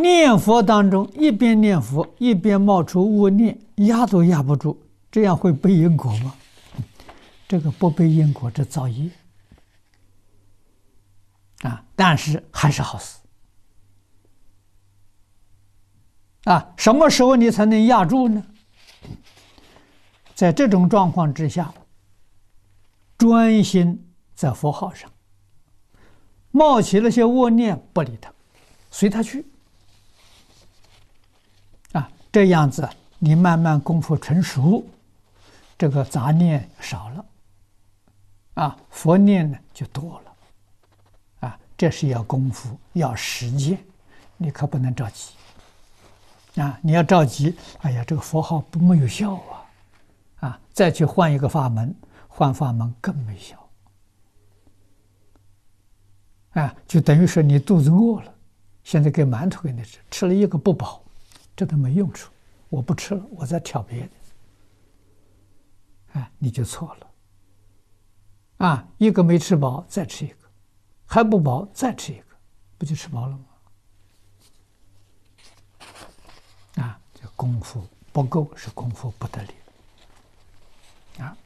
念佛当中一边念佛一边冒出恶念，压都压不住，这样会背因果吗？这个不背因果，这造业啊！但是还是好事啊！什么时候你才能压住呢？在这种状况之下，专心在佛号上，冒起那些恶念，不理他，随他去。这样子你慢慢功夫成熟，这个杂念少了，啊，佛念呢就多了，啊，这是要功夫，要实践，你可不能着急。啊，你要着急，哎呀，这个佛号不没有效啊。啊，再去换一个法门，换法门更没效。啊，就等于说你肚子饿了，现在给馒头给你吃，吃了一个不饱，这都没用处。我不吃了，我再挑别的。哎，你就错了。啊，一个没吃饱，再吃一个，还不饱，再吃一个，不就吃饱了吗？啊，这功夫不够，是功夫不得力。啊。